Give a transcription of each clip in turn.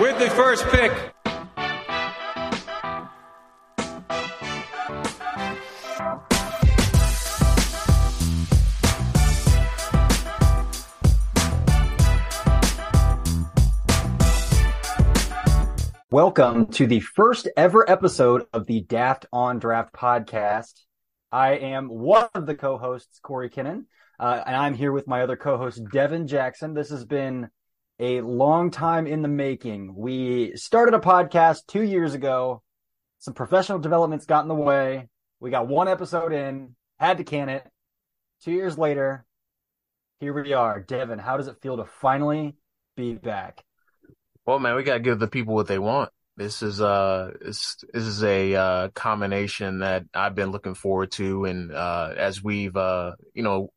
with the first pick. Welcome to the first ever episode of the Daft on Draft podcast. I am one of the co-hosts, Cory Kinnan, uh, and I'm here with my other co-host, Devin Jackson. This has been a long time in the making. We started a podcast two years ago. Some professional developments got in the way. We got one episode in, had to can it. Two years later, here we are. Devin, how does it feel to finally be back? Well, man, we gotta give the people what they want. This is uh, this, this is a uh, combination that I've been looking forward to, and uh, as we've uh, you know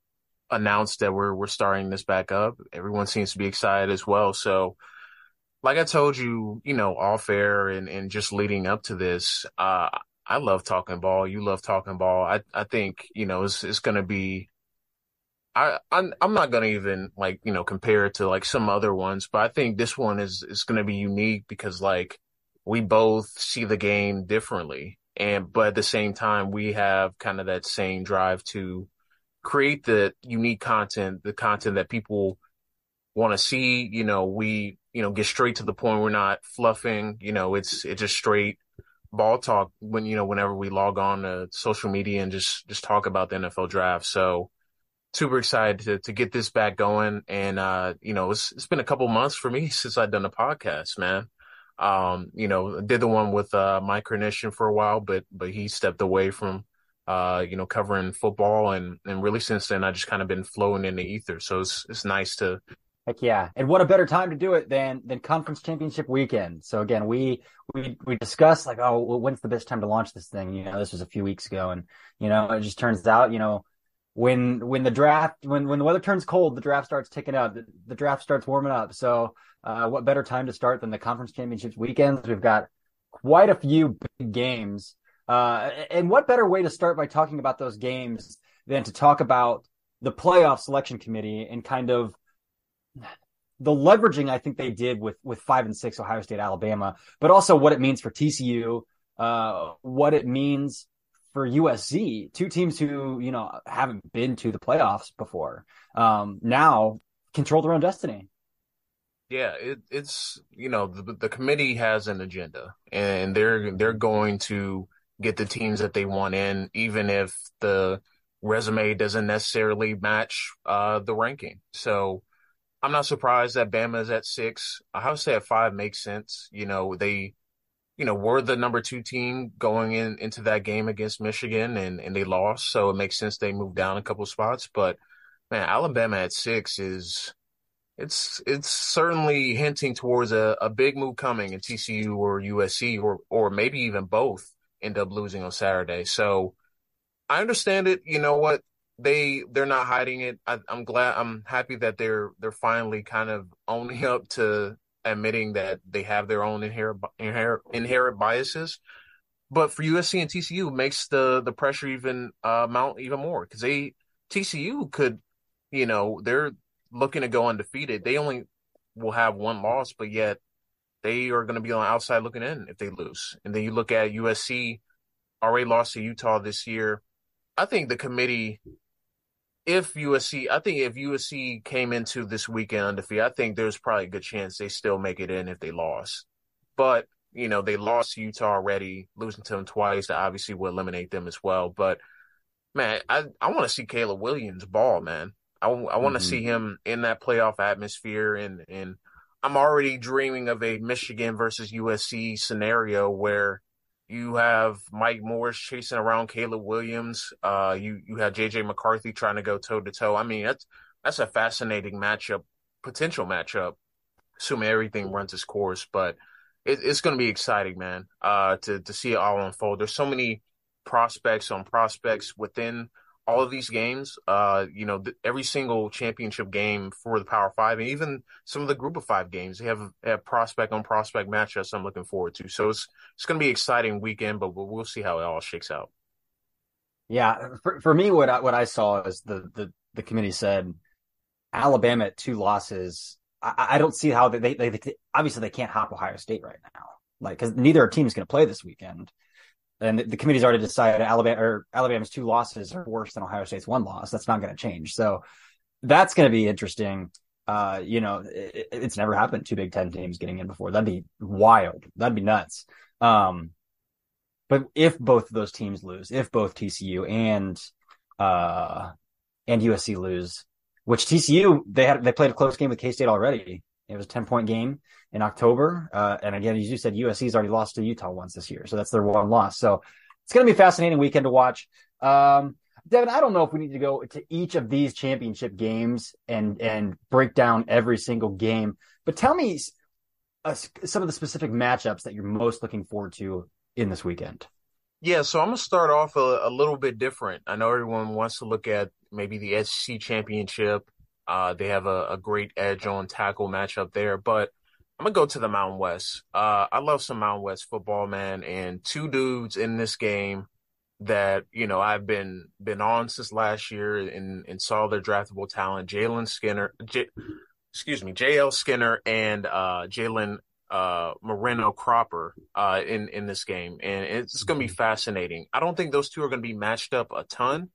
announced that we're we're starting this back up, everyone seems to be excited as well. So, like I told you, you know, off air and and just leading up to this, uh, I love talking ball. You love talking ball. I I think you know it's it's gonna be I I'm, I'm not gonna even like you know compare it to like some other ones, but I think this one is is gonna be unique because like we both see the game differently, and but at the same time we have kind of that same drive to create the unique content, the content that people want to see. You know, we you know get straight to the point. We're not fluffing. You know, it's it's just straight ball talk when you know whenever we log on to social media and just just talk about the NFL draft. So super excited to, to get this back going. And, uh, you know, it's, it's been a couple months for me since I've done a podcast, man. Um, you know, did the one with, uh, Mike Kardashian for a while, but, but he stepped away from, uh, you know, covering football. And, and really since then, I just kind of been flowing in the ether. So it's, it's nice to, Heck yeah. And what a better time to do it than than conference championship weekend. So again, we we we discussed like, oh, when's the best time to launch this thing? You know, this was a few weeks ago and you know, it just turns out, you know, when when the draft when when the weather turns cold, the draft starts ticking out. The, the draft starts warming up. So, uh, what better time to start than the conference championships weekends? We've got quite a few big games. Uh, and what better way to start by talking about those games than to talk about the playoff selection committee and kind of the leveraging I think they did with with five and six Ohio State Alabama, but also what it means for TCU, uh, what it means for USC, two teams who, you know, haven't been to the playoffs before, um, now control their own destiny. Yeah, it, it's you know the the committee has an agenda, and they're they're going to get the teams that they want in, even if the resume doesn't necessarily match uh, the ranking. So I'm not surprised that Bama is at six. Ohio State at five makes sense. You know they you know, were the number two team going in into that game against Michigan and, and they lost. So it makes sense they moved down a couple spots. But man, Alabama at six is it's it's certainly hinting towards a, a big move coming in TCU or USC or or maybe even both end up losing on Saturday. So I understand it. You know what? They they're not hiding it. I, I'm glad. I'm happy that they're they're finally kind of owning up to admitting that they have their own inherent inherent, inherent biases. But for USC and TCU, makes the the pressure even uh, mount even more because they TCU could, you know, they're looking to go undefeated. They only will have one loss, but yet they are going to be on the outside looking in if they lose. And then you look at USC, already lost to Utah this year. I think the committee if USC, I think if USC came into this weekend undefeated, I think there's probably a good chance they still make it in if they lost. But you know they lost to Utah already, losing to them twice. That obviously will eliminate them as well. But man, I I want to see Caleb Williams ball, man. I, I want to mm-hmm. see him in that playoff atmosphere, and and I'm already dreaming of a Michigan versus USC scenario where you have Mike Morris chasing around Caleb Williams. Uh, you you have JJ McCarthy trying to go toe to toe. I mean, that's that's a fascinating matchup, potential matchup, assuming everything runs its course. But it, it's going to be exciting, man. Uh, to to see it all unfold. There's so many prospects on prospects within all of these games, uh, you know, th- every single championship game for the Power Five, and even some of the Group of Five games, they have, have prospect on prospect matchups. I'm looking forward to. So it's it's going to be exciting weekend, but we'll, we'll see how it all shakes out. Yeah, for for me, what I, what I saw is the the the committee said Alabama at two losses. I, I don't see how they, they, they obviously they can't hop Ohio State right now, like because neither team is going to play this weekend, and the, committee's already decided Alabama or Alabama's two losses are worse than Ohio State's one loss. That's not going to change. So that's going to be interesting. Uh, you know, it, it's never happened. Two Big Ten teams getting in before. That'd be wild. That'd be nuts. Um, but if both of those teams lose, if both TCU and uh and USC lose, which TCU they had they played a close game with K State already. It was a ten point game in October, uh, and again, as you said, USC's already lost to Utah once this year, so that's their one loss. So it's going to be a fascinating weekend to watch. Um, Devin, I don't know if we need to go to each of these championship games and and break down every single game, but tell me uh, some of the specific matchups that you're most looking forward to in this weekend. Yeah, so I'm gonna start off a, a, little bit different. I know everyone wants to look at maybe the SEC championship. Uh, they have a, a, great edge on tackle matchup there, but I'm gonna go to the Mountain West. Uh, I love some Mountain West football, man, and two dudes in this game that you know I've been been on since last year and and saw their draftable talent, Jalen Skinner, J, excuse me, JL Skinner and uh, Jalen uh, Moreno Cropper uh, in in this game, and it's going to be fascinating. I don't think those two are going to be matched up a ton,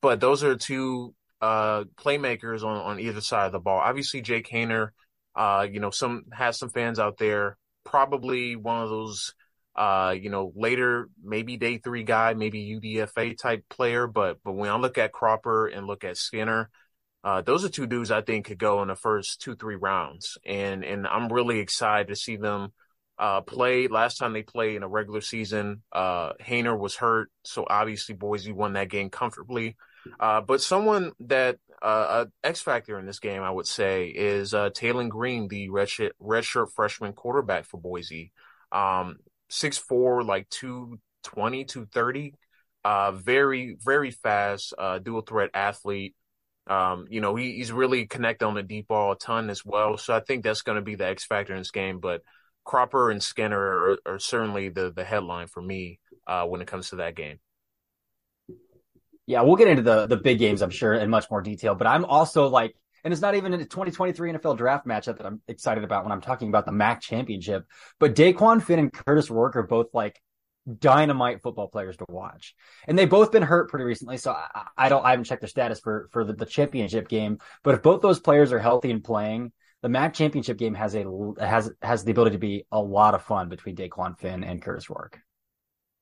but those are two uh, playmakers on on either side of the ball. Obviously, Jake Haener, uh, you know, some has some fans out there. Probably one of those, uh, you know, later maybe day three guy, maybe UDFA type player. But but when I look at Cropper and look at Skinner, uh, those are two dudes I think could go in the first two, three rounds. And, and I'm really excited to see them, uh, play. Last time they played in a regular season, uh, Haener was hurt. So obviously Boise won that game comfortably. Uh, but someone that, uh, X factor in this game, I would say is, uh, Taylen Green, the redshirt, redshirt freshman quarterback for Boise. Um, 6'4", like 220, 230. Uh, very, very fast, uh, dual threat athlete. Um, you know, he, he's really connected on the deep ball a ton as well. So I think that's going to be the X factor in this game. But Cropper and Skinner are, are certainly the the headline for me uh, when it comes to that game. Yeah, we'll get into the the big games, I'm sure, in much more detail. But I'm also like, and it's not even a 2023 NFL draft matchup that I'm excited about when I'm talking about the MAC championship. But Dequan Finn and Curtis Rourke are both like dynamite football players to watch. And they've both been hurt pretty recently, so I, I don't I haven't checked their status for for the, the, championship game. But if both those players are healthy and playing, the MAC championship game has a has has the ability to be a lot of fun between Dequan Finn and Curtis Rourke.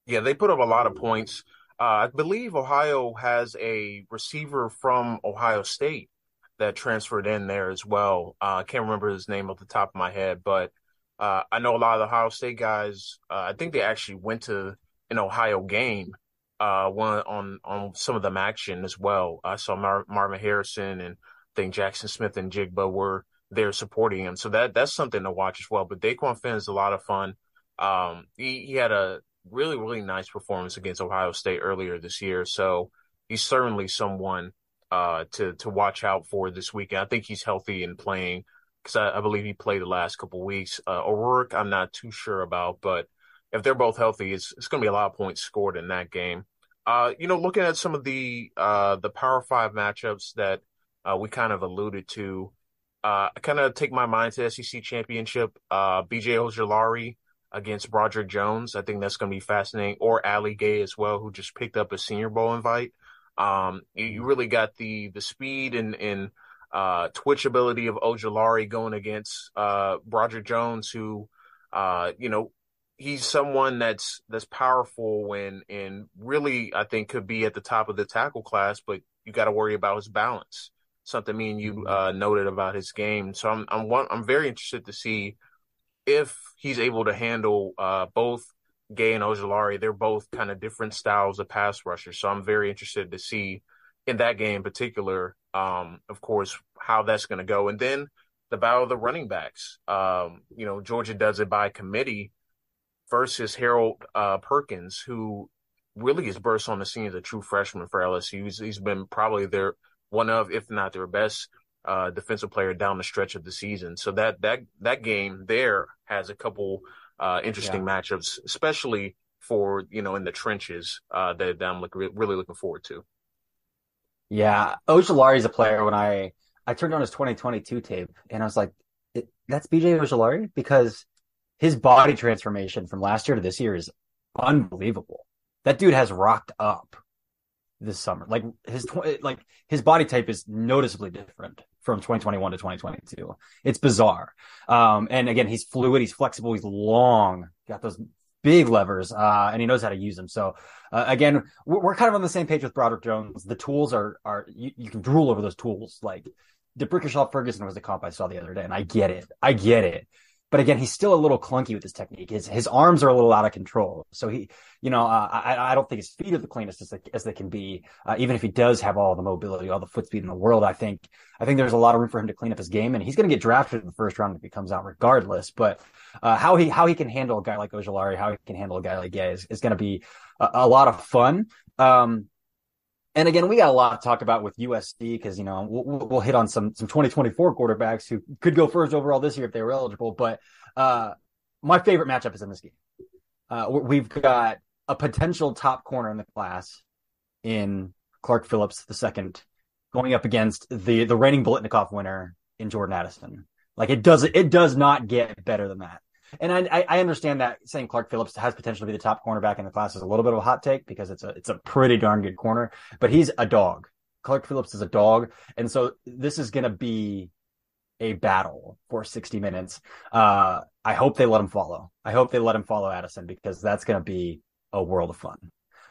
Yeah, they put up a lot of points. Uh, I believe Ohio has a receiver from Ohio State that transferred in there as well. Uh, I can't remember his name off the top of my head, but uh, I know a lot of the Ohio State guys. I think they actually went to an Ohio game, uh, one on on some of them action as well. I saw Mar- Marvin Harrison and I think Jaxon Smith-Njigba were there supporting him. So that that's something to watch as well. But Dequan Finn is a lot of fun. Um, he, he had a really really nice performance against Ohio State earlier this year. So he's certainly someone uh, to to watch out for this weekend. I think he's healthy and playing because I, I, believe he played the last couple weeks. Uh, O'Rourke, I'm not too sure about, but if they're both healthy, it's it's going to be a lot of points scored in that game. Uh, you know, looking at some of the uh, the Power Five matchups that uh, we kind of alluded to, uh, I kind of take my mind to SEC championship. Uh, BJ Ojulari against Broderick Jones. I think that's going to be fascinating. Or Ali Gaye as well, who just picked up a Senior Bowl invite. Um, you, you really got the the speed and and uh, twitch ability of Ojulari going against uh, Roger Jones, who, uh, you know, he's someone that's that's powerful when and really I think could be at the top of the tackle class, but you got to worry about his balance. Something me and you mm-hmm. uh, noted about his game. So I'm I'm one, I'm very interested to see if he's able to handle uh, both Gaye and Ojulari. They're both kind of different styles of pass rushers. So I'm very interested to see in that game in particular um, of course, how that's going to go. And then the battle of the running backs. Um, you know, Georgia does it by committee versus Harold uh, Perkins, who really has burst on the scene as a true freshman for LSU. He's, he's been probably their one of, if not their best uh, defensive player down the stretch of the season. So that that that game there has a couple uh, interesting yeah. matchups, especially for you know in the trenches uh, that, that I'm look, really looking forward to. Yeah, Ojulari is a player when I I turned on his 2022 tape and I was like, that's BJ Ojulari because his body transformation from last year to this year is unbelievable. That dude has rocked up this summer. Like his like his body type is noticeably different from 2021 to 2022. It's bizarre. Um, and again, he's fluid, he's flexible, he's long, got those big levers, uh, and he knows how to use them. So uh, again, we're, kind of on the same page with Broderick Jones. The tools are are you, you can drool over those tools. Like D'Brickashaw Ferguson was the comp I saw the other day, and I get it. I get it. But again, he's still a little clunky with his technique. His his arms are a little out of control. So he, you know, uh, I I don't think his feet are the cleanest as they, as they can be. Uh, even if he does have all the mobility, all the foot speed in the world, I think I think there's a lot of room for him to clean up his game, and he's going to get drafted in the first round if he comes out, regardless. But uh, how he how he can handle a guy like Ojulari, how he can handle a guy like Gaye is, is going to be a, a, lot of fun. Um, and again, we got a lot to talk about with USC because you know we'll, we'll, hit on some some 2024 quarterbacks who could go first overall this year if they were eligible. But uh, my favorite matchup is in this game. Uh, we've got a potential top corner in the class in Clark Phillips the second, going up against the the reigning Biletnikoff winner in Jordan Addison. Like it does it does not get better than that. And I, I understand that saying Clark Phillips has potential to be the top cornerback in the class is a little bit of a hot take because it's a it's a pretty darn good corner, but he's a dog. Clark Phillips is a dog, and so this is going to be a battle for 60 minutes. Uh, I hope they let him follow. I hope they let him follow Addison because that's going to be a world of fun.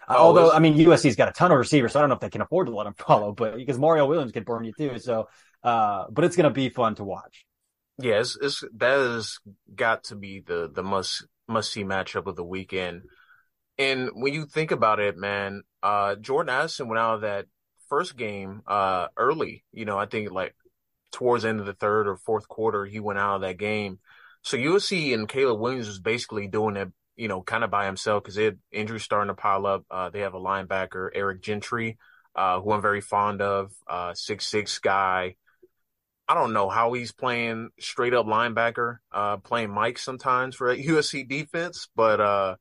Uh, oh, although, I mean, USC's got a ton of receivers, so I don't know if they can afford to let him follow, but because Mario Williams can burn you too. So, uh, but it's going to be fun to watch. Yeah, it's, it's that has got to be the the must must see matchup of the weekend. And when you think about it, man, uh, Jordan Addison went out of that first game uh, early. You know, I think like towards the end of the third or fourth quarter, he went out of that game. So USC and Caleb Williams was basically doing it, you know, kind of by himself because had injuries starting to pile up. Uh, they have a linebacker, Eric Gentry, uh, who I'm very fond of, uh, six six guy. I don't know how he's playing straight up linebacker, uh, playing Mike sometimes for USC defense, but uh,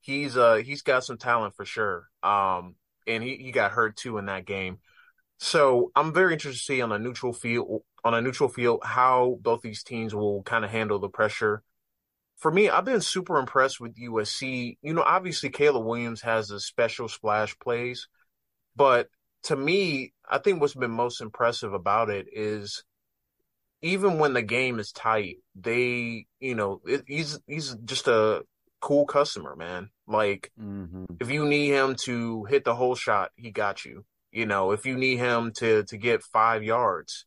he's uh, he's got some talent for sure. Um, and he, he got hurt too in that game. So I'm very interested to see on a neutral field on a neutral field how both these teams will kind of handle the pressure. For me, I've been super impressed with USC. You know, obviously Caleb Williams has a special splash plays, but to me, I think what's been most impressive about it is even when the game is tight, they, you know, it, he's he's just a cool customer, man. Like mm-hmm. if you need him to hit the whole shot, he got you. You know, if you need him to to get five yards,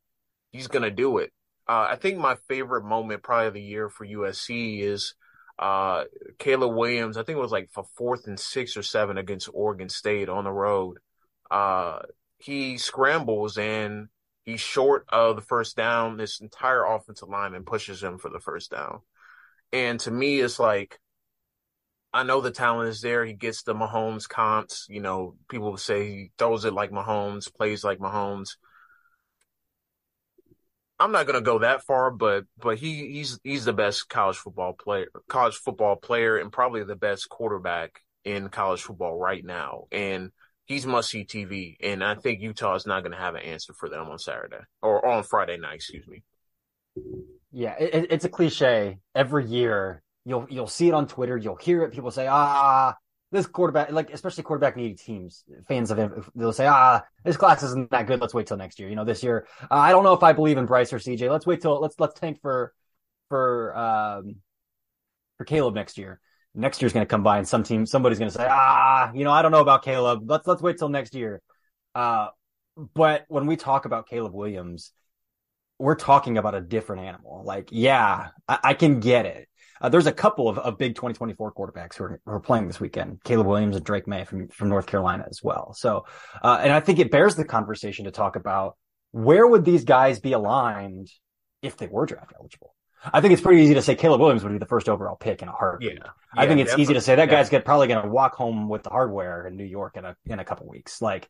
he's gonna do it. Uh, I think my favorite moment, probably of the year for USC, is uh, Caleb Williams. I think it was like for fourth and six or seven against Oregon State on the road. Uh, he scrambles and he's short of the first down. This entire offensive lineman pushes him for the first down. And to me, it's like, I know the talent is there. He gets the Mahomes comps. You know, people say he throws it like Mahomes, plays like Mahomes. I'm not gonna go that far, but but he he's he's the best college football player, college football player, and probably the best quarterback in college football right now. And he's must see TV, and I think Utah is not going to have an answer for them on Saturday or on Friday night. Excuse me. Yeah, it, it's a cliche. Every year, you'll you'll see it on Twitter. You'll hear it. People say, "Ah, this quarterback," like especially quarterback needy teams, fans of him, they'll say, "Ah, this class isn't that good. Let's wait till next year." You know, this year, uh, I don't know if I believe in Bryce or CJ. Let's wait till let's let's tank for for um for Caleb next year next year's going to come by and some team, somebody's going to say, ah, you know, I don't know about Caleb. Let's, let's wait till next year. Uh, but when we talk about Caleb Williams, we're talking about a different animal. Like, yeah, I, I can get it. Uh, there's a couple of, of big 2024 quarterbacks who are, who are, playing this weekend, Caleb Williams and Drake Maye from, from North Carolina as well. So, uh, and I think it bears the conversation to talk about where would these guys be aligned if they were draft eligible? I think it's pretty easy to say Caleb Williams would be the first overall pick in a heartbeat. Yeah. I think it's definitely. easy to say that guy's get, probably going to walk home with the hardware in New York in a in a couple weeks. Like,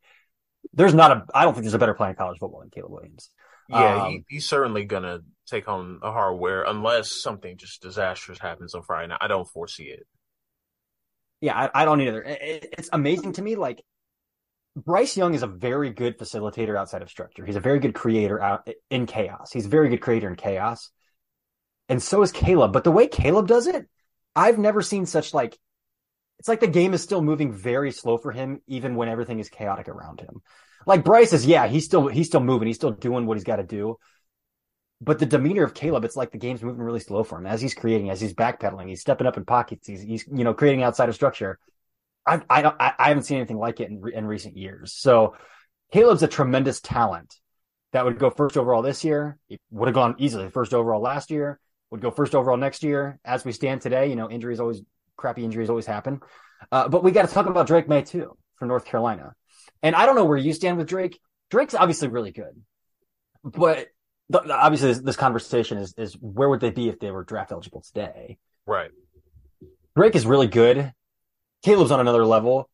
there's not a. I don't think there's a better player in college football than Caleb Williams. Yeah, um, he, he's certainly going to take home the hardware unless something just disastrous happens on Friday night. I don't foresee it. Yeah, I, I don't either. It, it's amazing to me. Like Bryce Young is a very good facilitator outside of structure. He's a very good creator out in chaos. He's a very good creator in chaos and so is Caleb. But the way Caleb does it, I've never seen such like it's like the game is still moving very slow for him, even when everything is chaotic around him. Like Bryce is, yeah, he's still he's still moving, he's still doing what he's got to do. But the demeanor of Caleb, it's like the game's moving really slow for him as he's creating, as he's backpedaling, he's stepping up in pockets, he's he's you know creating outside of structure. I I I haven't seen anything like it in, in recent years. So Caleb's a tremendous talent that would go first overall this year. He would have gone easily first overall last year. Would go first overall next year. As we stand today, you know injuries always crappy injuries always happen. Uh, but we got to talk about Drake Maye too from North Carolina. And I don't know where you stand with Drake. Drake's obviously really good, but the, the, obviously this, this, conversation is is where would they be if they were draft eligible today? Right. Drake is really good. Caleb's on another level.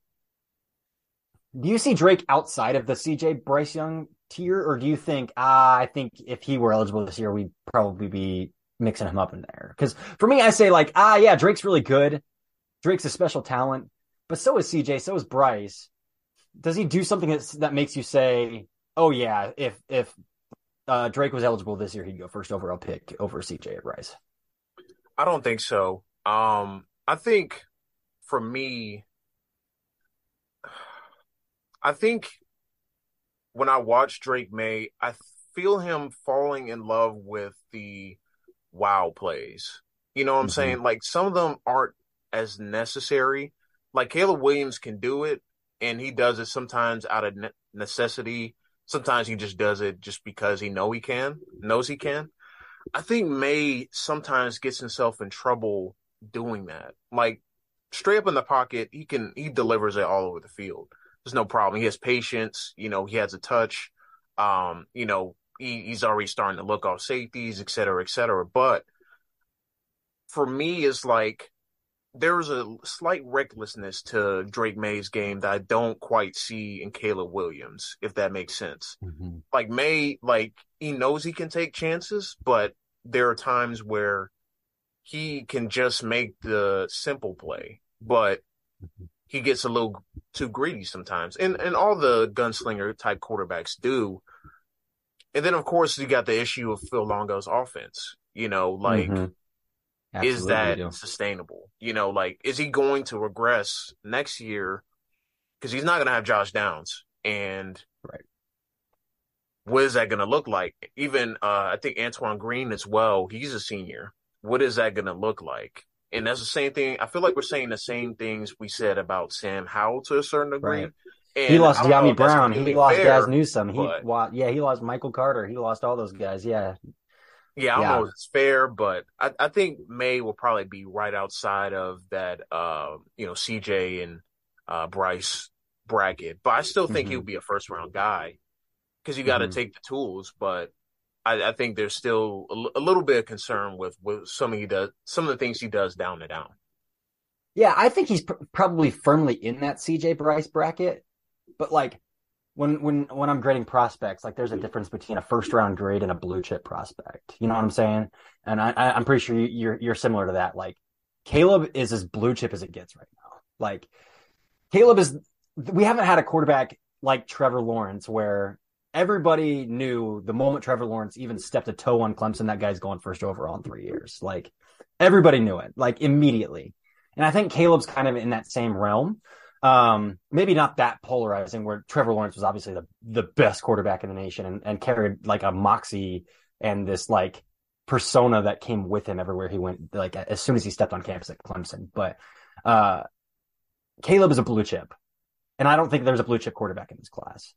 Do you see Drake outside of the CJ Bryce Young tier, or do you think ah, I think if he were eligible this year, we'd probably be mixing him up in there? Because for me, I say like ah, yeah, Drake's really good. Drake's a special talent, but so is CJ, so is Bryce. Does he do something that makes you say, "Oh yeah, if if uh, Drake was eligible this year, he'd go first overall pick over CJ at Bryce"? I don't think so. Um, I think for me, I think when I watch Drake Maye, I feel him falling in love with the wow plays. You know what I'm mm-hmm. saying? Like some of them aren't as necessary. Like Caleb Williams can do it, and he does it sometimes out of necessity. Sometimes he just does it just because he know he can, knows he can. I think Maye sometimes gets himself in trouble doing that. Like straight up in the pocket, he can he delivers it all over the field. There's no problem. He has patience. You know, he has a touch. Um, you know, he, he's already starting to look off safeties, et cetera, et cetera. But for me, it's like there's a slight recklessness to Drake Maye's game that I don't quite see in Caleb Williams, if that makes sense. Mm-hmm. Like Maye, like he knows he can take chances, but there are times where he can just make the simple play, but mm-hmm. he gets a little too greedy sometimes. And and all the gunslinger type quarterbacks do. And then of course you got the issue of Phil Longo's offense. You know, like mm-hmm is that sustainable? You know, like is he going to regress next year? Because he's not going to have Josh Downs, and right. What is that going to look like? Even uh, I think Antoine Green as well. He's a senior. What is that going to look like? And that's the same thing. I feel like we're saying the same things we said about Sam Howell to a certain degree. Right. He lost Dyami Brown. He lost fair, Dazz Newsome. He, but... yeah, he lost Michael Carter. He lost all those guys. Yeah, yeah, I don't yeah. know if it's fair, but I, I think Maye will probably be right outside of that, uh, you know, CJ and uh, Bryce bracket. But I still think mm-hmm. he'll be a first round guy because you got to mm-hmm. take the tools. But I, I think there's still a, a, little bit of concern with, with some of he does, some of the things he does down and down. Yeah, I think he's pr- probably firmly in that CJ Bryce bracket. But like, when when when I'm grading prospects, like there's a difference between a first round grade and a blue chip prospect. You know what I'm saying? And I, I am pretty sure you're you're similar to that. Like Caleb is as blue chip as it gets right now. Like Caleb is. We haven't had a quarterback like Trevor Lawrence where everybody knew the moment Trevor Lawrence even stepped a toe on Clemson, that guy's going first overall in three years. Like everybody knew it, like immediately. And I think Caleb's kind of in that same realm. Um, maybe not that polarizing where Trevor Lawrence was obviously the, the best quarterback in the nation and, and carried like a moxie and this like persona that came with him everywhere he went, like as soon as he stepped on campus at Clemson. But, uh, Caleb is a blue chip and I don't think there's a blue chip quarterback in this class.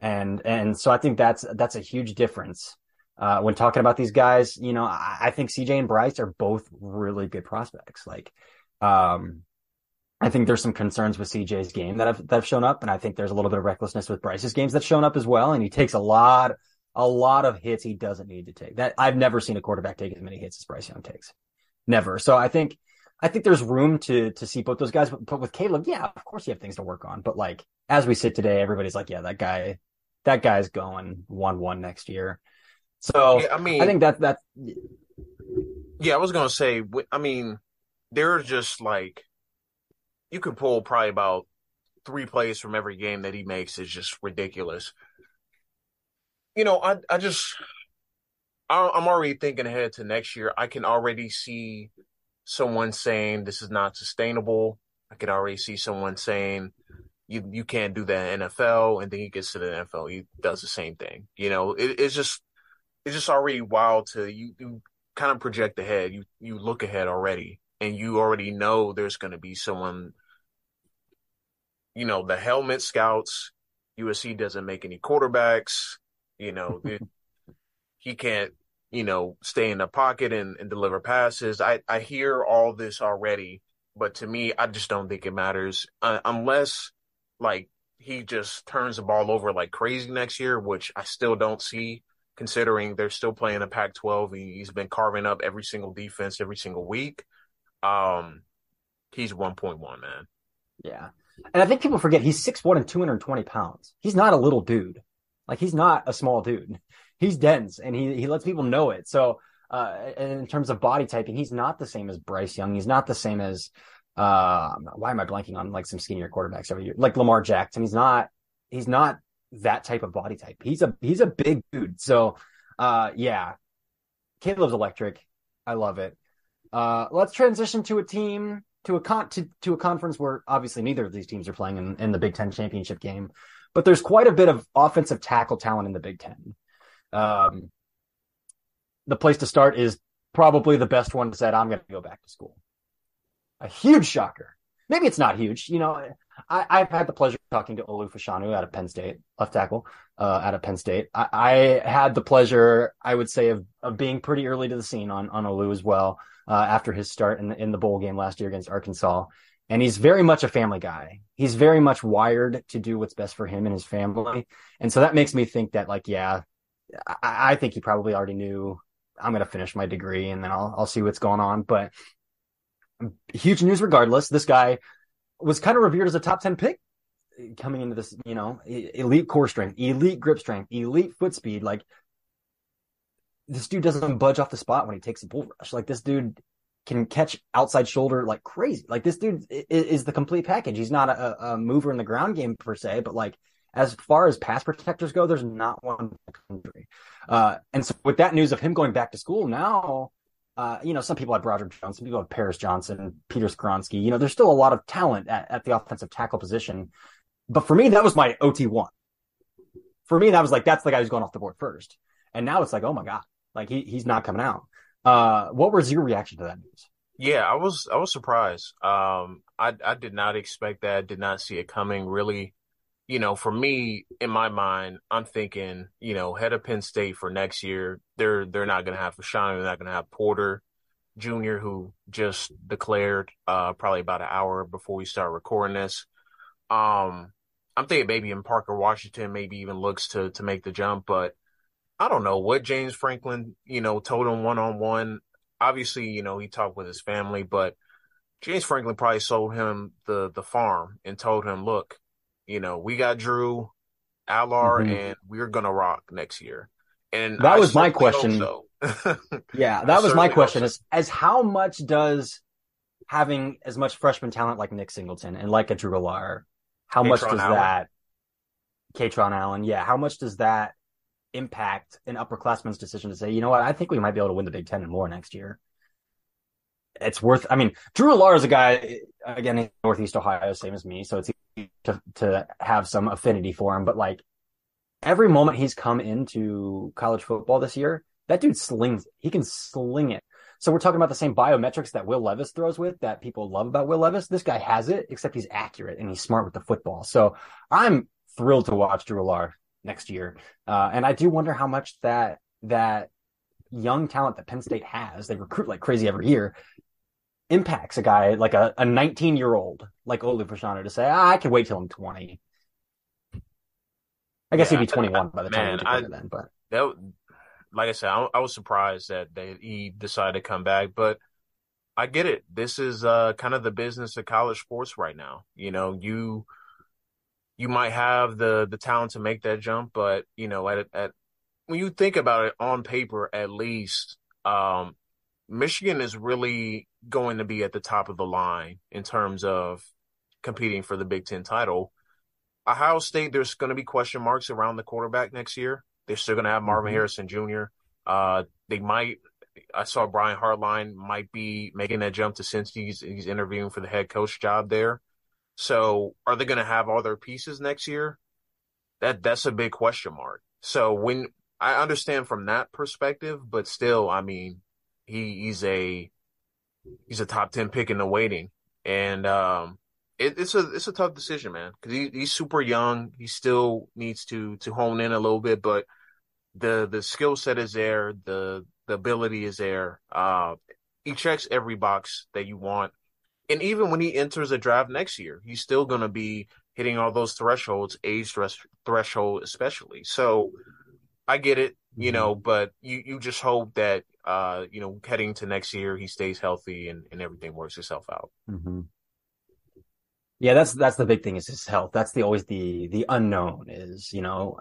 And, and so I think that's, that's a huge difference. Uh, when talking about these guys, you know, I, I think CJ and Bryce are both really good prospects. Like, um, I think there's some concerns with CJ's game that have that have shown up, and I think there's a little bit of recklessness with Bryce's games that's shown up as well. And he takes a lot, a lot of hits he doesn't need to take. That I've never seen a quarterback take as many hits as Bryce Young takes, never. So I think, I think there's room to to see both those guys. But, but with Caleb, yeah, of course you have things to work on. But like as we sit today, everybody's like, yeah, that guy, that guy's going one one next year. So yeah, I mean, I think that that. Yeah, I was gonna say. I mean, they're just like you can pull probably about three plays from every game that he makes is just ridiculous. You know, I I just I'm already thinking ahead to next year. I can already see someone saying this is not sustainable. I can already see someone saying you you can't do that in NFL, and then he gets to the NFL, he does the same thing. You know, it, it's just it's just already wild to you, you kind of project ahead. You you look ahead already, and you already know there's going to be someone. You know, the helmet scouts. USC doesn't make any quarterbacks. You know, it, he can't. You know, stay in the pocket and, and deliver passes. I I hear all this already, but to me, I just don't think it matters uh, unless like he just turns the ball over like crazy next year, which I still don't see considering they're still playing a Pac 12. He's been carving up every single defense every single week. Um, he's 1.1, man. Yeah. And I think people forget he's 6'1 and 220 pounds. He's not a little dude. Like he's not a small dude. He's dense and he, he lets people know it. So, uh, in terms of body typing, he's not the same as Bryce Young. He's not the same as, uh, why am I blanking on like some skinnier quarterbacks every year? Like Lamar Jackson. He's not, he's not that type of body type. He's a he's a big dude. So uh yeah. Caleb's electric. I love it. Uh let's transition to a team to a con to, to a conference where obviously neither of these teams are playing in, in the Big Ten championship game, but there's quite a bit of offensive tackle talent in the Big Ten. Um the place to start is probably the best one said, I'm gonna go back to school. A huge shocker. Maybe it's not huge. You know, I, have had the pleasure of talking to Olu Fashanu out of Penn State, left tackle, uh, out of Penn State. I, I, had the pleasure, I would say, of, of being pretty early to the scene on, on Olu as well, uh, after his start in the, in the bowl game last year against Arkansas. And he's very much a family guy. He's very much wired to do what's best for him and his family. And so that makes me think that, like, yeah, I, I think he probably already knew I'm going to finish my degree and then I'll, I'll see what's going on. But huge news regardless. This guy was kind of revered as a top 10 pick coming into this, you know, elite core strength, elite grip strength, elite foot speed. Like this dude doesn't budge off the spot when he takes a bull rush. Like this dude can catch outside shoulder like crazy. Like this dude is, is the complete package. He's not a, a, mover in the ground game per se, but like as far as pass protectors go, there's not one country. Uh, and so with that news of him going back to school now, uh, you know, some people have Roger some people have Paris Johnson, Peter Skoronski. You know, there's still a lot of talent at, at the offensive tackle position. But for me, that was my OT one. For me, that was like, that's the guy who's going off the board first. And now it's like, oh my God, like he, he's not coming out. Uh, what was your reaction to that news? Yeah, I was, I was surprised. Um, I, I did not expect that, did not see it coming really. You know, for me, in my mind, I'm thinking, you know, head of Penn State for next year. They're they're not going to have Fashanu. They're not going to have Porter Jr., who just declared uh, probably about an hour before we start recording this. Um, I'm thinking maybe in Parker Washington, maybe even looks to to make the jump, but I don't know what James Franklin, you know, told him one on one. Obviously, you know, he talked with his family, but James Franklin probably sold him the the farm and told him, look, you know, we got Drew, Allar, mm-hmm. and we're gonna rock next year. And that I was my question. So. yeah, that I was my question: so. is as how much does having as much freshman talent like Nick Singleton and like a Drew Allar, how K-Tron much does Allen. that Kaytron Allen, yeah, how much does that impact an upperclassman's decision to say, you know what, I think we might be able to win the Big Ten and more next year? It's worth. I mean, Drew Allar is a guy again in Northeast Ohio, same as me, so it's to to have some affinity for him. But like every moment he's come into college football this year, that dude slings. He can sling it. So we're talking about the same biometrics that Will Levis throws with that people love about Will Levis. This guy has it, except he's accurate and he's smart with the football. So I'm thrilled to watch Drew Allar next year. Uh, and I do wonder how much that that young talent that Penn State has, they recruit like crazy every year, impacts a guy like a, a 19 year old like Olu Fashanu to say, ah, I can wait till I'm 20. I guess yeah, he'd be 21 by the time man, I, then, but that, like I said, I, I was surprised that they, he decided to come back, but I get it. This is uh, kind of the business of college sports right now. You know, you you might have the the talent to make that jump, but you know, at at when you think about it on paper, at least, um, Michigan is really going to be at the top of the line in terms of competing for the Big Ten title. Ohio State, there's going to be question marks around the quarterback next year. They're still going to have Marvin mm-hmm. Harrison Jr. Uh, they might. I saw Brian Hartline might be making that jump to Cincy. He's, he's interviewing for the head coach job there. So, are they going to have all their pieces next year? That that's a big question mark. So when I understand from that perspective, but still, I mean, he, he's a he's a top ten pick in the waiting, and um, it, it's a it's a tough decision, man, because he, he's super young. He still needs to to hone in a little bit, but the the skill set is there, the the ability is there. Uh, he checks every box that you want, and even when he enters a draft next year, he's still going to be hitting all those thresholds, age threshold especially. So I get it, you know, mm-hmm. but you you just hope that uh you know heading to next year he stays healthy and and everything works itself out. Mm-hmm. Yeah, that's that's the big thing is his health. That's the always the the unknown is you know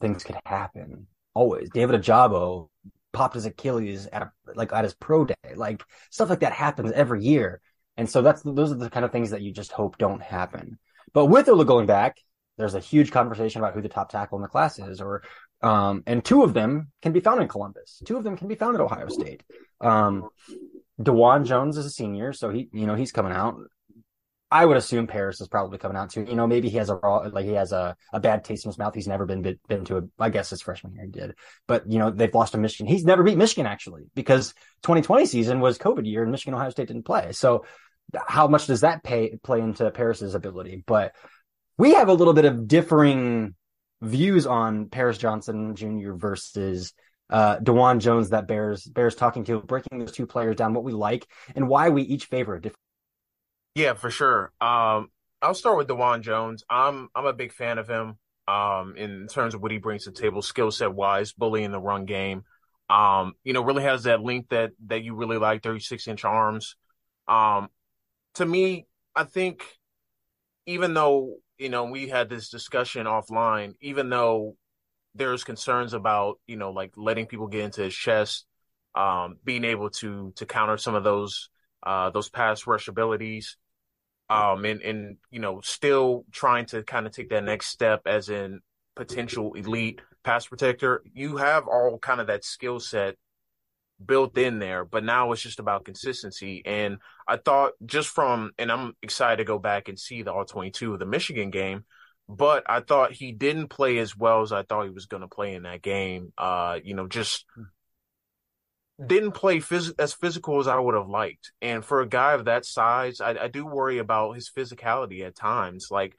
things could happen always. David Ojabo popped his Achilles at a, like at his pro day, like stuff like that happens every year, and so that's those are the kind of things that you just hope don't happen. But with Olu going back, there's a huge conversation about who the top tackle in the class is, or um, and two of them can be found in Columbus. Two of them can be found at Ohio State. Um, Dawand Jones is a senior, so he, you know, he's coming out. I would assume Paris is probably coming out too. You know, maybe he has a raw, like he has a, a bad taste in his mouth. He's never been been, been to a, I guess his freshman year he did, but you know they've lost to Michigan. He's never beat Michigan actually because 2020 season was COVID year and Michigan Ohio State didn't play. So how much does that pay play into Paris's ability? But we have a little bit of differing views on Paris Johnson Jr. versus uh, Dawand Jones that Bears Bears talking to, breaking those two players down, what we like and why we each favor a different. Yeah, for sure. Um, I'll start with Dawand Jones. I'm I'm a big fan of him. Um, in terms of what he brings to the table, skill set wise, bullying the run game. Um, you know, really has that length that that you really like, 36 inch arms. Um, to me, I think even though you know, we had this discussion offline, even though there's concerns about, you know, like letting people get into his chest, um, being able to to counter some of those uh those pass rush abilities. Um and, and you know, still trying to kind of take that next step as in potential elite pass protector. You have all kind of that skill set built in there, but now it's just about consistency. And I thought just from, and I'm excited to go back and see the all 22 of the Michigan game, but I thought he didn't play as well as I thought he was going to play in that game. Uh, you know, just didn't play phys- as physical as I would have liked. And for a guy of that size, I, I do worry about his physicality at times. Like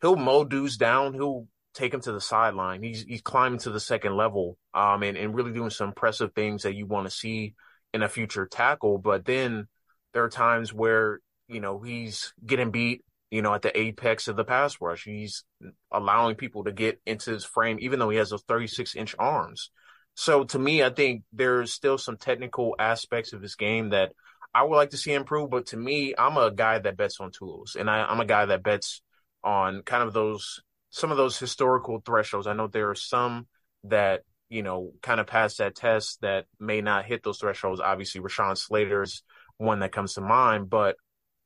he'll mow dudes down, he'll take him to the sideline. He's he's climbing to the second level, um, and, and really doing some impressive things that you want to see in a future tackle. But then there are times where you know he's getting beat, you know, at the apex of the pass rush. He's allowing people to get into his frame, even though he has those 36 inch arms. So to me, I think there's still some technical aspects of his game that I would like to see improve. But to me, I'm a guy that bets on tools, and I, I'm a guy that bets on kind of those some of those historical thresholds. I know there are some that, you know, kind of pass that test that may not hit those thresholds. Obviously, Rashawn Slater's one that comes to mind. But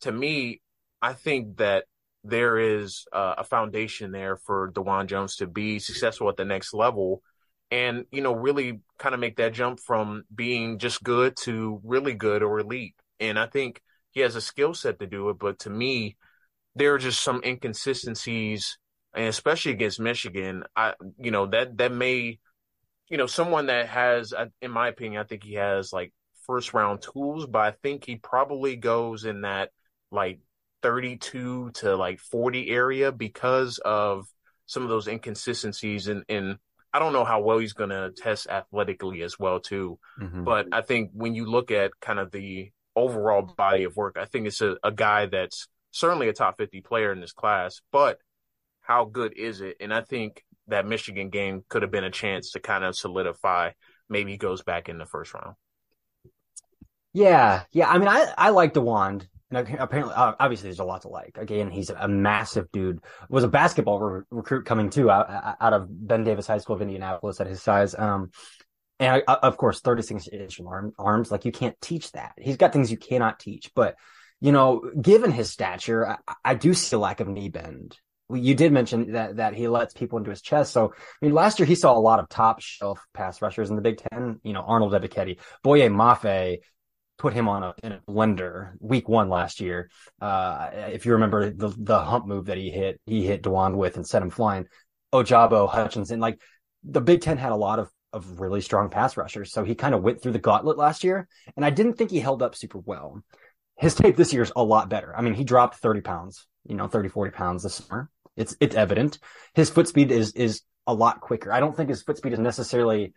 to me, I think that there is uh, a foundation there for Dawand Jones to be successful at the next level and, you know, really kind of make that jump from being just good to really good or elite. And I think he has a skill set to do it. But to me, there are just some inconsistencies and especially against Michigan, I you know that that may you know someone that has in my opinion I think he has like first round tools, but I think he probably goes in that like 32 to like 40 area because of some of those inconsistencies and and I don't know how well he's going to test athletically as well too. Mm-hmm. But I think when you look at kind of the overall body of work, I think it's a, a guy that's certainly a top 50 player in this class, but how good is it? And I think that Michigan game could have been a chance to kind of solidify. Maybe he goes back in the first round. Yeah, yeah. I mean, I I like Dawand. And apparently, uh, obviously, there's a lot to like. Again, he's a massive dude. Was a basketball re- recruit coming too out, out of Ben Davis High School of Indianapolis at his size. Um, and I, of course, 36 inch arm, arms. Like you can't teach that. He's got things you cannot teach. But you know, given his stature, I, I do see a lack of knee bend you did mention that that he lets people into his chest. So I mean, last year he saw a lot of top shelf pass rushers in the Big Ten. You know, Arnold Ebiketie, Boye Mafe, put him on a, in a blender week one last year. Uh, if you remember the the hump move that he hit, he hit Dawand with and set him flying. Ojabo Hutchinson, like the Big Ten had a lot of of really strong pass rushers, so he kind of went through the gauntlet last year, and I didn't think he held up super well. His tape this year is a lot better. I mean, he dropped 30 pounds, you know, 30, 40 pounds this summer. It's it's evident. His foot speed is is a lot quicker. I don't think his foot speed is necessarily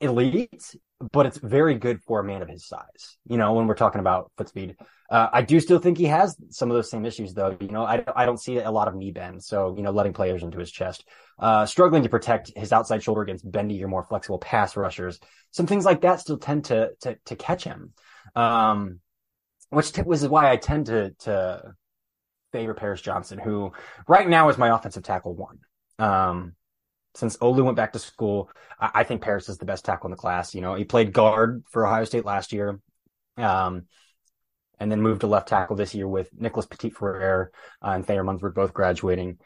elite, but it's very good for a man of his size. You know, when we're talking about foot speed, uh, I do still think he has some of those same issues, though. You know, I I don't see a lot of knee bend, so you know, letting players into his chest, uh, struggling to protect his outside shoulder against bendy or more flexible pass rushers. Some things like that still tend to to to catch him, um, which t- was why I tend to to favor Paris Johnson, who right now is my offensive tackle one. Um, since Olu went back to school, I, I, think Paris is the best tackle in the class. You know, he played guard for Ohio State last year, um, and then moved to left tackle this year with Nicholas Petit Frere uh, and Thayer Munford both graduating.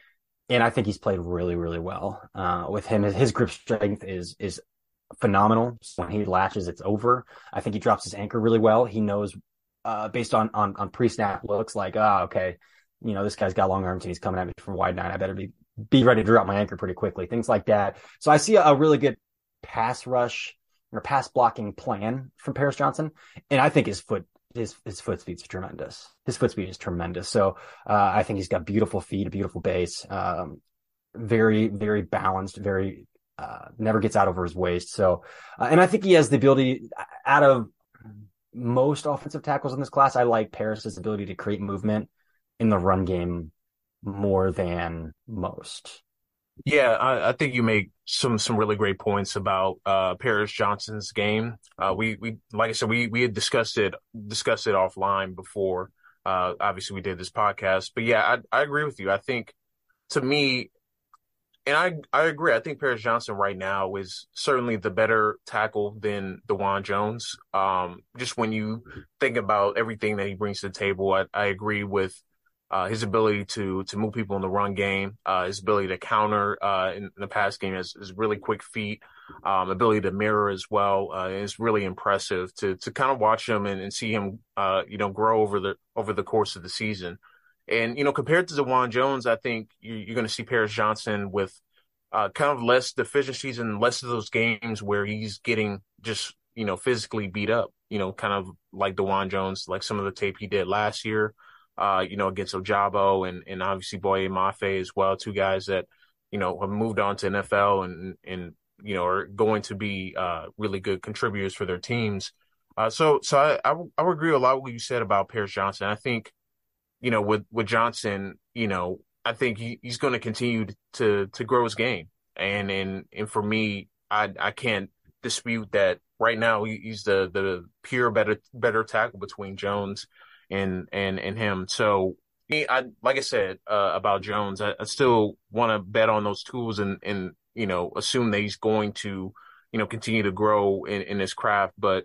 And I think he's played really, really well. Uh, with him, his grip strength is is phenomenal. So when he latches, it's over. I think he drops his anchor really well. He knows, uh, based on on, on pre snap looks, like, ah, oh, okay, you know, this guy's got long arms and he's coming at me from wide nine. I better be be ready to drop my anchor pretty quickly. Things like that. So I see a, really good pass rush or pass blocking plan from Paris Johnson, and I think his foot his his foot speed is tremendous. His foot speed is tremendous. So uh, I think he's got beautiful feet, a beautiful base, um, very very balanced, very uh, never gets out over his waist. So, uh, and I think he has the ability out of most offensive tackles in this class. I like Paris's ability to create movement in the run game more than most. Yeah, I, I, think you make some some really great points about uh, Paris Johnson's game. Uh, we we like I said we we had discussed it discussed it offline before. Uh, obviously, we did this podcast, but yeah, I I agree with you. I think to me, and I I agree. I think Paris Johnson right now is certainly the better tackle than Dawand Jones. Um, just when you think about everything that he brings to the table, I, I agree with uh, his ability to to move people in the run game, uh, his ability to counter uh, in, in, the pass game is, is really quick feet, um, ability to mirror as well uh, is really impressive to to kind of watch him and, and see him uh, you know grow over the over the course of the season. And you know compared to Dawand Jones, I think you, are going to see Paris Johnson with uh, kind of less deficiencies and less of those games where he's getting just you know physically beat up. You know, kind of like Dawand Jones, like some of the tape he did last year uh, you know, against Ojabo and, and obviously Boye Mafe as well, two guys that, you know, have moved on to NFL and, and, you know, are going to be, uh, really good contributors for their teams. Uh, so, so I, would agree a lot with what you said about Paris Johnson. I think, you know, with, with Johnson, you know, I think he, he's going to continue to, to grow his game. And, and, and for me, I, I can't dispute that right now he's the, the pure better, better tackle between Jones and and and him. So I like I said uh, about Jones, I, I still want to bet on those tools and and you know assume that he's going to you know continue to grow in, in his craft. But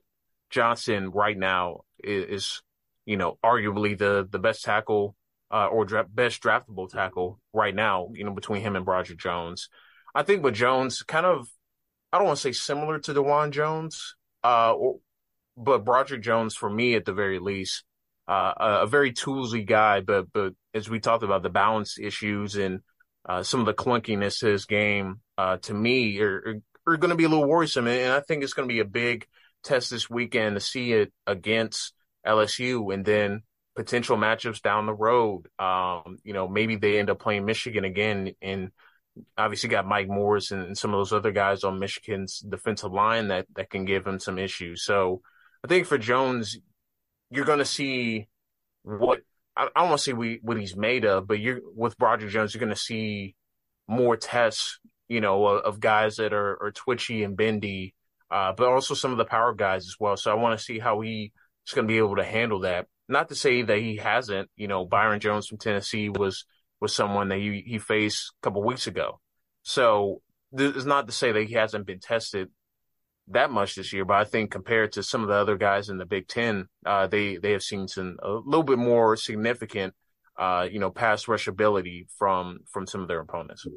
Johnson right now is, is you know arguably the the best tackle uh, or dra- best draftable tackle right now. You know between him and Broderick Jones. I think with Jones, kind of I don't want to say similar to Dawand Jones, uh, or, but Broderick Jones for me at the very least uh, a very toolsy guy, but but as we talked about the balance issues and uh, some of the clunkiness to his game, uh, to me, are, are, are going to be a little worrisome. And I think it's going to be a big test this weekend to see it against LSU and then potential matchups down the road. Um, you know, maybe they end up playing Michigan again and obviously got Mike Morris and, and, some of those other guys on Michigan's defensive line that, that can give him some issues. So I think for Jones, you're going to see what I, I don't want to say we, what he's made of, but you're with Broderick Jones, you're going to see more tests, you know, of, of guys that are, are, twitchy and bendy, uh, but also some of the power guys as well. So I want to see how he is going to be able to handle that. Not to say that he hasn't, you know, Byron Jones from Tennessee was was someone that he, he faced a couple weeks ago. So this is not to say that he hasn't been tested that much this year, but I think compared to some of the other guys in the Big Ten, uh, they they have seen some a little bit more significant uh, you know, pass rush ability from from some of their opponents.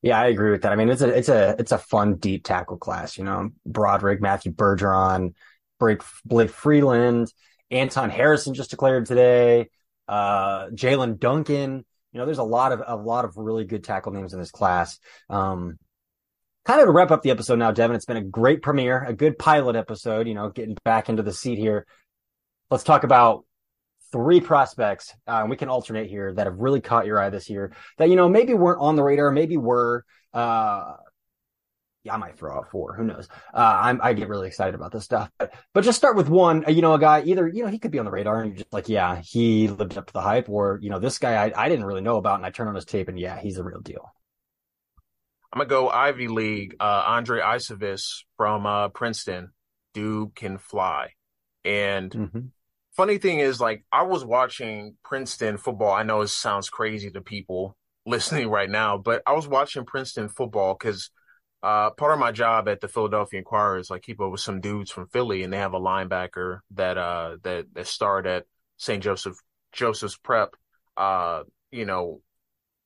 Yeah, I agree with that. I mean, it's a it's a it's a fun deep tackle class. You know, Broderick, Matthew Bergeron, Blake, Freeland, Anton Harrison just declared today. Uh, Jaelyn Duncan. You know, there's a lot of a lot of really good tackle names in this class. Um, kind of to wrap up the episode now, Devin. It's been a great premiere, a good pilot episode. You know, getting back into the seat here. Let's talk about three prospects, uh, we can alternate here that have really caught your eye this year that, you know, maybe weren't on the radar, maybe were, uh, yeah, I might throw out four. Who knows? Uh, I get really excited about this stuff, but, but just start with one, uh, you know, a guy either, you know, he could be on the radar and you're just like, yeah, he lived up to the hype or, you know, this guy I, I didn't really know about and I turn on his tape and yeah, he's a real deal. I'm gonna go Ivy League. Uh, Andre Iosivas from uh, Princeton. Dude can fly, and mm-hmm funny thing is, like, I was watching Princeton football. I know it sounds crazy to people listening right now, but I was watching Princeton football because uh, part of my job at the Philadelphia Inquirer is like keep up with some dudes from Philly, and they have a linebacker that uh that that starred at St. Joseph Joseph's Prep, uh, you know,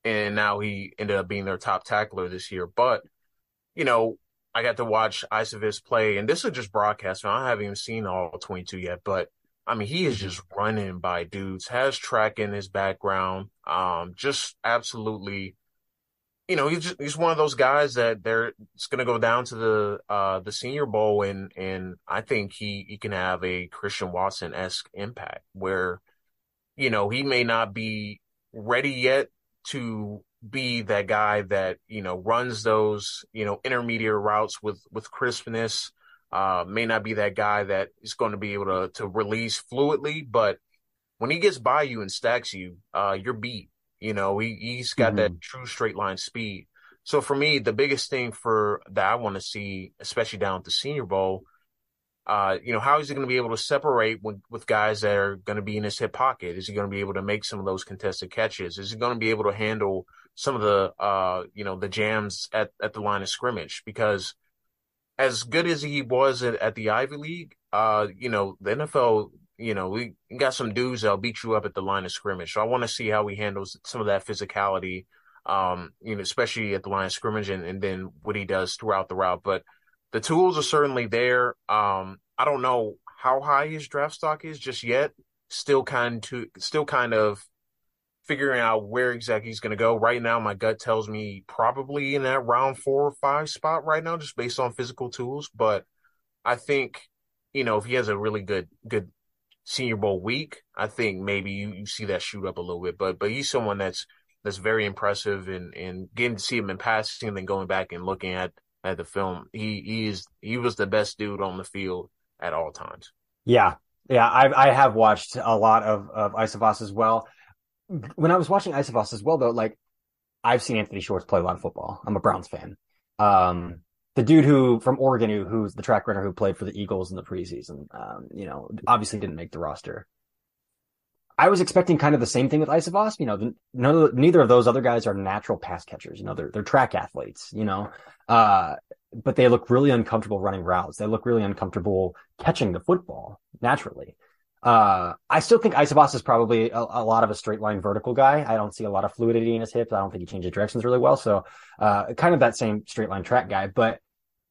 and now he ended up being their top tackler this year. But you know, I got to watch Iosivas play, and this is just broadcast. I haven't even seen all 22 yet, but I mean, he is mm-hmm. just running by dudes, has track in his background. Um, just absolutely, you know, he's just, he's one of those guys that they're it's going to go down to the uh the Senior Bowl, and and I think he he can have a Christian Watson esque impact where, you know, he may not be ready yet to be that guy that you know runs those you know intermediate routes with with crispness uh, may not be that guy that is going to be able to to release fluidly, but when he gets by you and stacks you, uh, you're beat. You know, he he's got mm-hmm. that true straight line speed. So for me, the biggest thing for that I want to see, especially down at the Senior Bowl, uh, you know, how is he going to be able to separate with, with guys that are going to be in his hip pocket? Is he going to be able to make some of those contested catches? Is he going to be able to handle some of the, uh, you know, the jams at, at the line of scrimmage? Because as good as he was at, at the Ivy League, uh, you know, the NFL, you know, we got some dudes that'll beat you up at the line of scrimmage. So I want to see how he handles some of that physicality, um, you know, especially at the line of scrimmage and, and then what he does throughout the route. But the tools are certainly there. Um, I don't know how high his draft stock is just yet. Still kind to, still kind of figuring out where exactly he's going to go. Right now, my gut tells me probably in that round four or five spot right now, just based on physical tools. But I think, you know, if he has a really good, good senior bowl week, I think maybe you, you see that shoot up a little bit. But, but he's someone that's, that's very impressive and, and getting to see him in passing and then going back and looking at, at the film. He, he is, he was the best dude on the field at all times. Yeah. Yeah. I, I have watched a lot of, of Iosivas as well when I was watching Iosivas as well, though, like I've seen Anthony Schwartz play a lot of football. I'm a Browns fan. Um, the dude who from Oregon, who who's the track runner who played for the Eagles in the preseason, um, you know, obviously didn't make the roster. I was expecting kind of the same thing with Iosivas. You know, none neither of those other guys are natural pass catchers. You know, they're they're track athletes. You know, uh, but they look really uncomfortable running routes. They look really uncomfortable catching the football naturally. Uh, I still think Iosivas is probably a, a, lot of a straight line vertical guy. I don't see a lot of fluidity in his hips. I don't think he changes directions really well. So, uh, kind of that same straight line track guy, but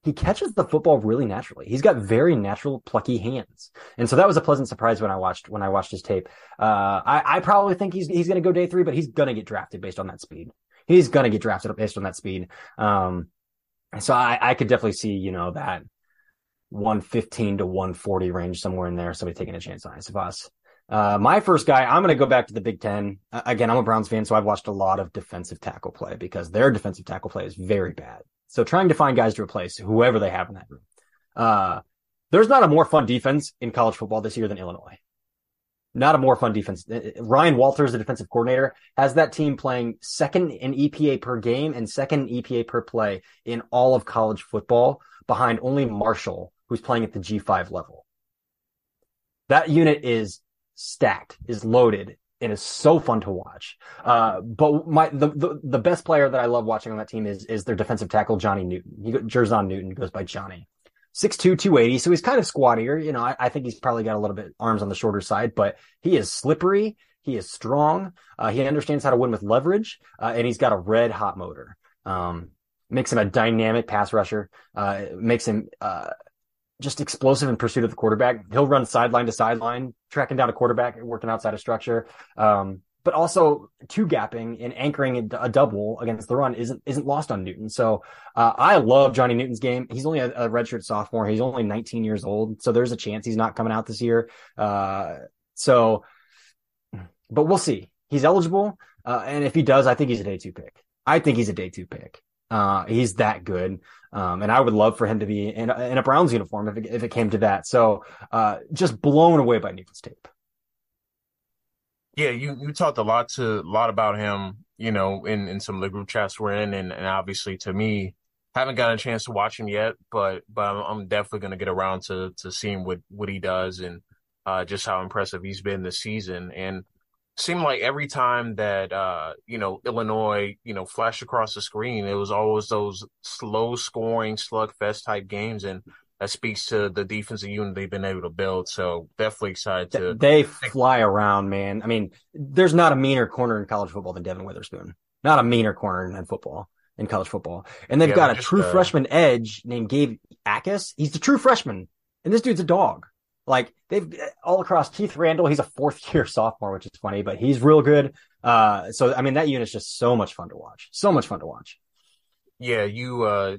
he catches the football really naturally. He's got very natural plucky hands. And so that was a pleasant surprise when I watched, when I watched his tape. Uh, I, I probably think he's, he's going to go day three, but he's going to get drafted based on that speed. He's going to get drafted based on that speed. Um, so I, I could definitely see, you know, that 115 to 140 range, somewhere in there. Somebody taking a chance on Iosivas. Uh, my first guy, I'm going to go back to the Big Ten. Uh, again, I'm a Browns fan, so I've watched a lot of defensive tackle play because their defensive tackle play is very bad. So trying to find guys to replace whoever they have in that room. Uh, there's not a more fun defense in college football this year than Illinois. Not a more fun defense. Uh, uh, Ryan Walters, the defensive coordinator, has that team playing second in EPA per game and second in EPA per play in all of college football behind only Marshall, who's playing at the G5 level. That unit is stacked, is loaded, and is so fun to watch. Uh, but my the, the, the best player that I love watching on that team is is their defensive tackle Johnny Newton. He Jer'Zhan Newton goes by Johnny. 6'2", 280, so he's kind of squattier. You know, I, I think he's probably got a little bit arms on the shorter side, but he is slippery. He is strong. Uh, he understands how to win with leverage, uh, and he's got a red hot motor. Um, makes him a dynamic pass rusher. Uh, makes him uh, just explosive in pursuit of the quarterback. He'll run sideline to sideline, tracking down a quarterback, working outside of structure. Um, but also two gapping and anchoring a, double against the run isn't isn't lost on Newton. So uh, I love Johnny Newton's game. He's only a, a redshirt sophomore. He's only 19 years old, so there's a chance he's not coming out this year. Uh, so, but we'll see. He's eligible, uh, and if he does, I think he's a day two pick. I think he's a day two pick. Uh, he's that good. Um, and I would love for him to be in a, in a Browns uniform if it, if it came to that. So, uh, just blown away by Newton's tape. Yeah, you, you talked a lot to a lot about him, you know, in, in some of the group chats we're in, and, and obviously to me, haven't gotten a chance to watch him yet, but but I'm, I'm definitely going to get around to to seeing what what he does and uh, just how impressive he's been this season. And seemed like every time that uh, you know Illinois, you know, flashed across the screen, it was always those slow scoring slugfest type games, and that speaks to the defensive unit they've been able to build. So definitely excited to. They fly around, man. I mean, there's not a meaner corner in college football than Devin Witherspoon. Not a meaner corner in football in college football, and they've yeah, got a just, true uh... freshman edge named Gabe Jacas. He's the true freshman, and this dude's a dog. Like they've all across Keith Randolph, he's a fourth year sophomore, which is funny, but he's real good. Uh, so I mean, that unit's just so much fun to watch. So much fun to watch. Yeah, you. Uh,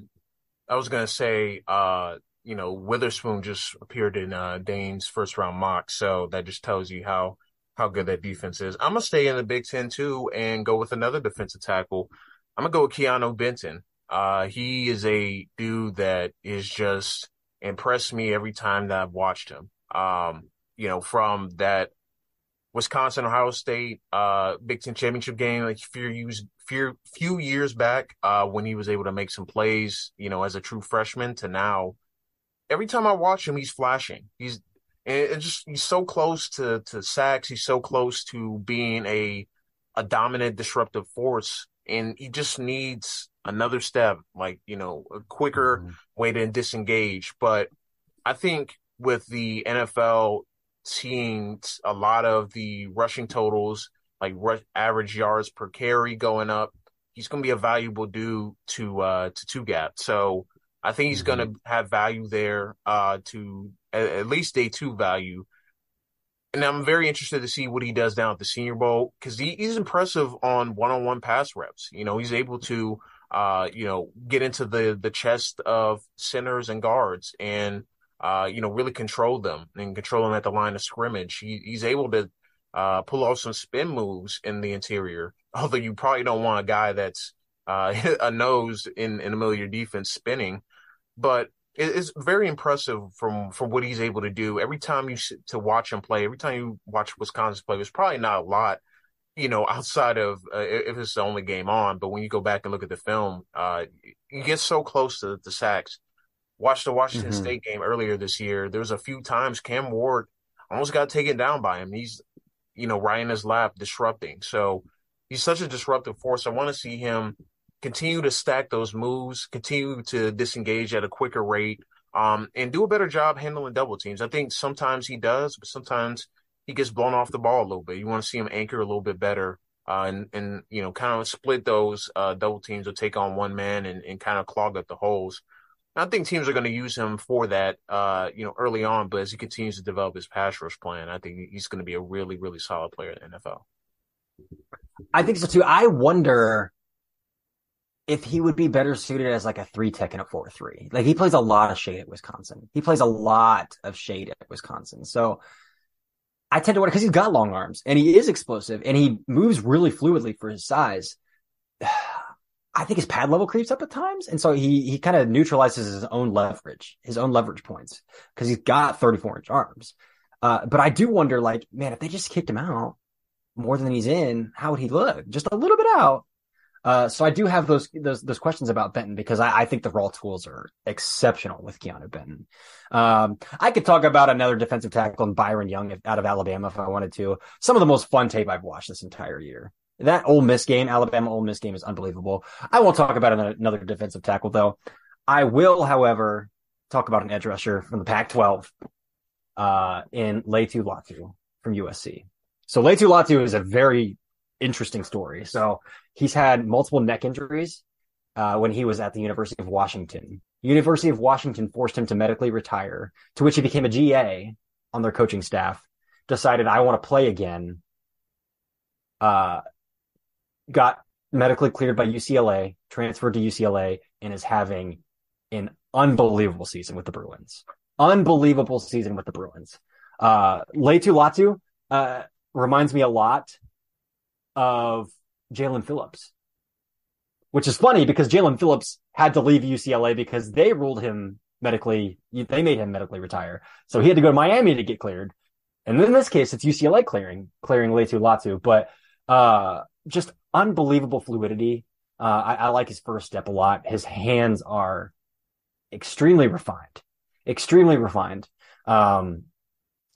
I was gonna say, uh, you know, Witherspoon just appeared in uh, Dane's first round mock, so that just tells you how how good that defense is. I'm gonna stay in the Big Ten too and go with another defensive tackle. I'm gonna go with Keanu Benton. Uh, he is a dude that is just impressed me every time that I've watched him um, you know, from that Wisconsin Ohio State uh, Big Ten championship game like few years few few years back uh, when he was able to make some plays, you know, as a true freshman to now. Every time I watch him, he's flashing. He's and just he's so close to to sacks. He's so close to being a a dominant disruptive force, and he just needs another step, like you know, a quicker mm-hmm. way to disengage. But I think with the NFL seeing a lot of the rushing totals, like rush, average yards per carry going up, he's going to be a valuable dude to uh, to two gap. So I think he's mm-hmm. going to have value there uh, to at, at, least day two value. And I'm very interested to see what he does down at the Senior Bowl because he, he's impressive on one-on-one pass reps. You know, he's able to, uh, you know, get into the the chest of centers and guards and uh, you know, really control them and control them at the line of scrimmage. He, he's able to uh, pull off some spin moves in the interior. Although you probably don't want a guy that's uh, a nose in, in the middle of your defense spinning, but it's very impressive from from what he's able to do. Every time you to watch him play, every time you watch Wisconsin play, there's probably not a lot, you know, outside of uh, if it's the only game on. But when you go back and look at the film, uh, you get so close to the sacks Watched the Washington mm-hmm. State game earlier this year. There was a few times Cam Ward almost got taken down by him. He's, you know, right in his lap, disrupting. So he's such a disruptive force. I want to see him continue to stack those moves, continue to disengage at a quicker rate, um, and do a better job handling double teams. I think sometimes he does, but sometimes he gets blown off the ball a little bit. You want to see him anchor a little bit better. Uh, and, and, you know, kind of split those, uh, double teams or take on one man and, and kind of clog up the holes. I think teams are going to use him for that, uh, you know, early on. But as he continues to develop his pass rush plan, I think he's going to be a really, really solid player in the NFL. I think so too. I wonder if he would be better suited as like a three tech and a four three. Like he plays a lot of shade at Wisconsin. He plays a lot of shade at Wisconsin. So I tend to wonder because he's got long arms and he is explosive and he moves really fluidly for his size. I think his pad level creeps up at times. And so he, he kind of neutralizes his own leverage, his own leverage points because he's got 34 inch arms. Uh, but I do wonder, like, man, if they just kicked him out more than he's in, how would he look? Just a little bit out. Uh, so I do have those, those, those questions about Benton because I, I think the raw tools are exceptional with Keanu Benton. Um, I could talk about another defensive tackle in Byron Young out of Alabama if I wanted to. Some of the most fun tape I've watched this entire year. That Ole Miss game, Alabama Ole Miss game is unbelievable. I won't talk about another defensive tackle though. I will, however, talk about an edge rusher from the Pac-12 uh, in Laiatu Latu from USC. So Laiatu Latu is a very interesting story. So he's had multiple neck injuries uh, when he was at the University of Washington. University of Washington forced him to medically retire, to which he became a GA on their coaching staff. Decided I want to play again. Uh, got medically cleared by UCLA, transferred to UCLA, and is having an unbelievable season with the Bruins. Unbelievable season with the Bruins. Uh, Laiatu Latu, uh, reminds me a lot of Jaelan Phillips, which is funny because Jaelan Phillips had to leave UCLA because they ruled him medically, they made him medically retire. So he had to go to Miami to get cleared. And in this case, it's UCLA clearing, clearing Laiatu Latu, but, uh, just unbelievable fluidity. Uh, I, I like his first step a lot. His hands are extremely refined, extremely refined. Um,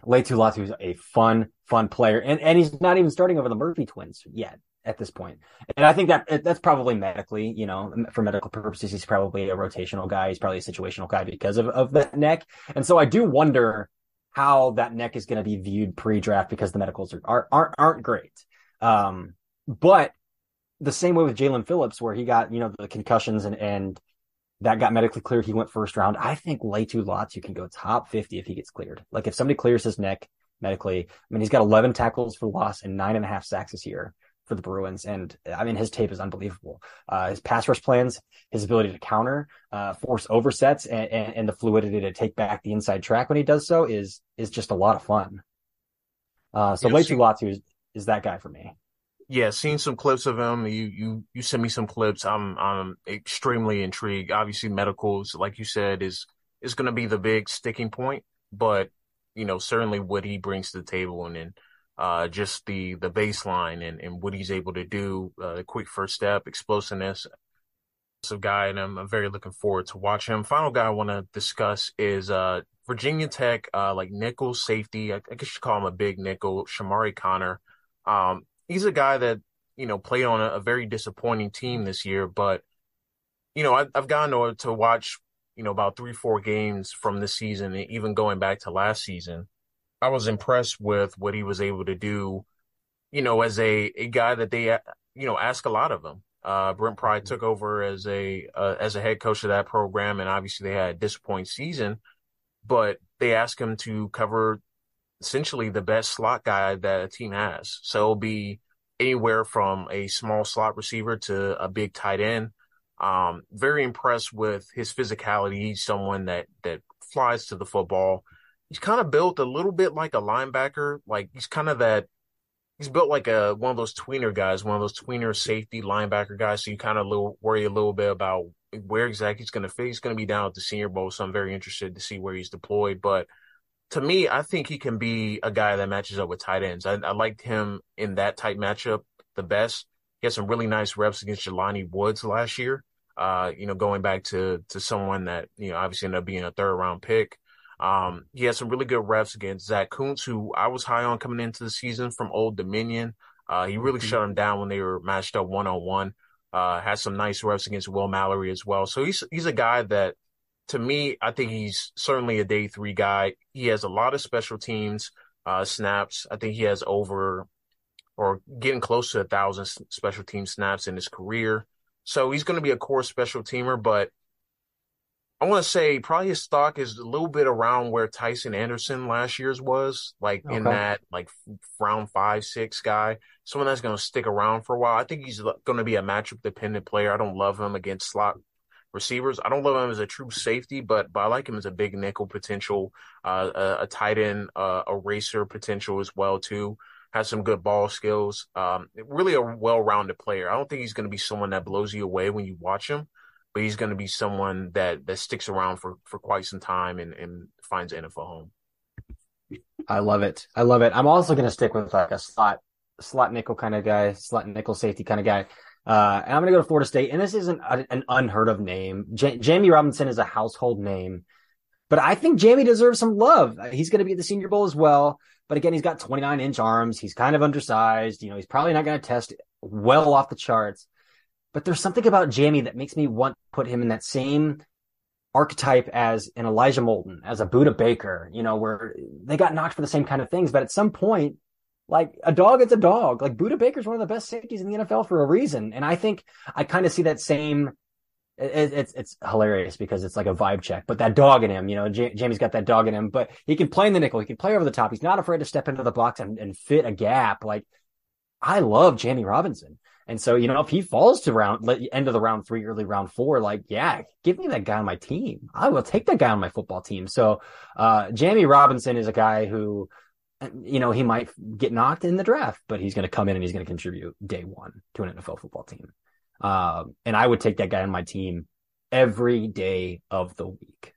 Laiatu Latu is a fun, fun player, and and he's not even starting over the Murphy twins yet at this point. And I think that that's probably medically, you know, for medical purposes, he's probably a rotational guy. He's probably a situational guy because of of that neck. And so I do wonder how that neck is going to be viewed pre-draft because the medicals are, are aren't aren't great. Um, but the same way with Jaelan Phillips, where he got you know the concussions and and that got medically cleared. He went first round. I think Laiatu Latu can go top 50 if he gets cleared. Like if somebody clears his neck medically, I mean, he's got 11 tackles for loss and nine and a half sacks this year for the Bruins. And I mean, his tape is unbelievable. Uh, his pass rush plans, his ability to counter, uh, force oversets and, and, and, the fluidity to take back the inside track when he does so is, is just a lot of fun. Uh, so Laiatu Latu is, is that guy for me yeah, seen some clips of him. You you you sent me some clips. I'm I'm extremely intrigued. Obviously, medicals, like you said, is is going to be the big sticking point. But you know, certainly what he brings to the table, and then uh, just the the baseline and and what he's able to do, uh, the quick first step, explosiveness. So guy, and I'm, very looking forward to watch him. Final guy I want to discuss is uh, Virginia Tech, uh, like nickel safety. I, I guess you call him a big nickel, Chamarri Conner. Um, he's a guy that you know played on a, a very disappointing team this year, but you know I, have gotten to, to watch you know about three four games from this season, and even going back to last season. I was impressed with what he was able to do. You know, as a a guy that they you know ask a lot of him. Uh, Brent Pry mm-hmm. took over as a uh, as a head coach of that program, and obviously they had a disappointing season. But they asked him to cover essentially the best slot guy that a team has. So it'll be anywhere from a small slot receiver to a big tight end. Um, very impressed with his physicality. He's someone that that flies to the football. He's kind of built a little bit like a linebacker. Like he's kind of that. He's built like a one of those tweener guys, one of those tweener safety linebacker guys. So you kind of little, worry a little bit about where exactly he's going to fit. He's going to be down at the Senior Bowl, so I'm very interested to see where he's deployed. But to me, I think he can be a guy that matches up with tight ends. I, I liked him in that type matchup the best. He had some really nice reps against Jelani Woods last year. Uh, you know, going back to to someone that you know obviously ended up being a third round pick. Um, he had some really good reps against Zach Kuntz, who I was high on coming into the season from Old Dominion. Uh, he really mm-hmm. shut him down when they were matched up one on one. Uh, had some nice reps against Will Mallory as well. So he's he's a guy that to me, I think he's certainly a day three guy. He has a lot of special teams uh, snaps. I think he has over or getting close to a thousand special team snaps in his career. So he's going to be a core special teamer, but I want to say probably his stock is a little bit around where Tycen Anderson last year's was, like okay. in that like round five, six guy, someone that's going to stick around for a while. I think he's going to be a matchup dependent player. I don't love him against slot receivers. I don't love him as a true safety, but but I like him as a big nickel potential, uh, a, a, tight end, uh, a racer potential as well too. Has some good ball skills. Um, really a well-rounded player. I don't think he's going to be someone that blows you away when you watch him, but he's going to be someone that that sticks around for for quite some time and and finds NFL home. I love it. I love it. I'm also going to stick with like a slot slot nickel kind of guy, slot nickel safety kind of guy. Uh, and I'm going to go to Florida State, and this isn't a, an unheard of name. J- Jammie Robinson is a household name, but I think Jammie deserves some love. He's going to be at the Senior Bowl as well. But again, he's got 29 inch arms. He's kind of undersized. You know, he's probably not going to test well off the charts. But there's something about Jammie that makes me want to put him in that same archetype as an Elijah Molden, as a Budda Baker, you know, where they got knocked for the same kind of things. But at some point, like a dog, it's a dog. Like Budda Baker's one of the best safeties in the NFL for a reason. And I think I kind of see that same. It, it's it's hilarious because it's like a vibe check, but that dog in him, you know, J- Jammie's got that dog in him, but he can play in the nickel, he can play over the top. He's not afraid to step into the box and, and fit a gap. Like I love Jammie Robinson. And so, you know, if he falls to round end of the round three, early round four, like, yeah, give me that guy on my team. I will take that guy on my football team. So, uh, Jammie Robinson is a guy who, you know, he might get knocked in the draft, but he's going to come in and he's going to contribute day one to an NFL football team. Um, and I would take that guy on my team every day of the week.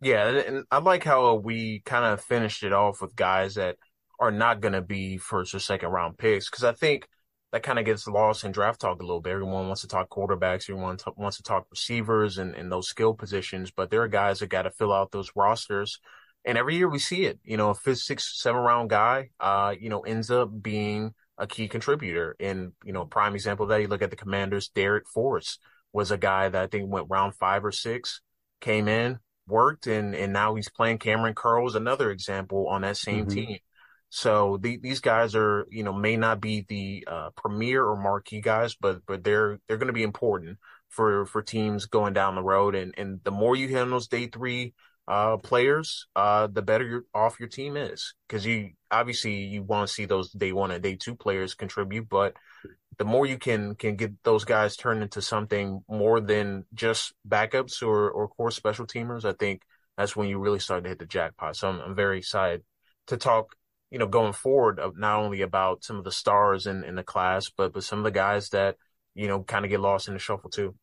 Yeah, and I like how we kind of finished it off with guys that are not going to be first or second round picks because I think that kind of gets lost in draft talk a little bit. Everyone wants to talk quarterbacks, everyone t- wants to talk receivers and, and those skill positions, but there are guys that got to fill out those rosters and every year we see it. You know, a fifth, sixth, seven round guy, uh, you know, ends up being a key contributor. And you know, prime example of that you look at the Commanders. Darrick Forrest was a guy that I think went round five or six, came in, worked, and and now he's playing. Kamren Curl is another example on that same mm-hmm. team. So the, these guys are, you know, may not be the uh, premier or marquee guys, but but they're they're going to be important for for teams going down the road. And and the more you hit on those day three uh, players, uh, the better your, off your team is. Because you obviously you want to see those day one and day two players contribute, but the more you can can get those guys turned into something more than just backups or or core special teamers, I think that's when you really start to hit the jackpot. So I'm, I'm very excited to talk. You know, going forward, of not only about some of the stars in, in the class, but but some of the guys that you know kind of get lost in the shuffle too.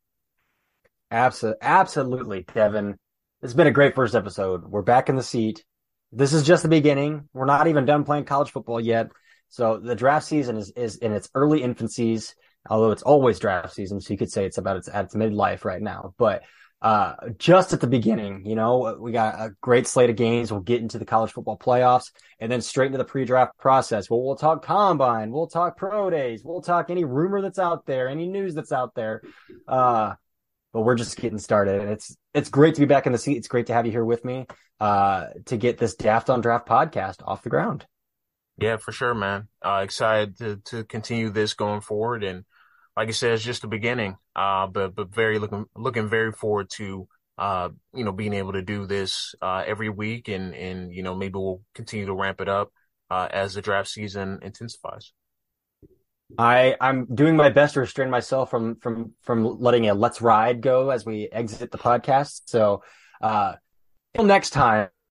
Absolutely, absolutely, Devin. It's been a great first episode. We're back in the seat. This is just the beginning. We're not even done playing college football yet. So the draft season is, is in its early infancies, although it's always draft season. So you could say it's about its at its midlife right now, but, uh, just at the beginning, you know, we got a great slate of games. We'll get into the college football playoffs and then straight into the pre-draft process. Well, we'll talk combine. We'll talk pro days. We'll talk any rumor that's out there, any news that's out there. Uh, but we're just getting started. And it's it's great to be back in the seat. It's great to have you here with me uh, to get this Daft on Draft podcast off the ground. Yeah, for sure, man. Uh, excited to to continue this going forward, and like I said, it's just the beginning. Uh, but but very looking looking very forward to uh, you know being able to do this uh, every week, and and you know maybe we'll continue to ramp it up uh, as the draft season intensifies. I I'm doing my best to restrain myself from from from letting a let's ride go as we exit the podcast. So uh until next time.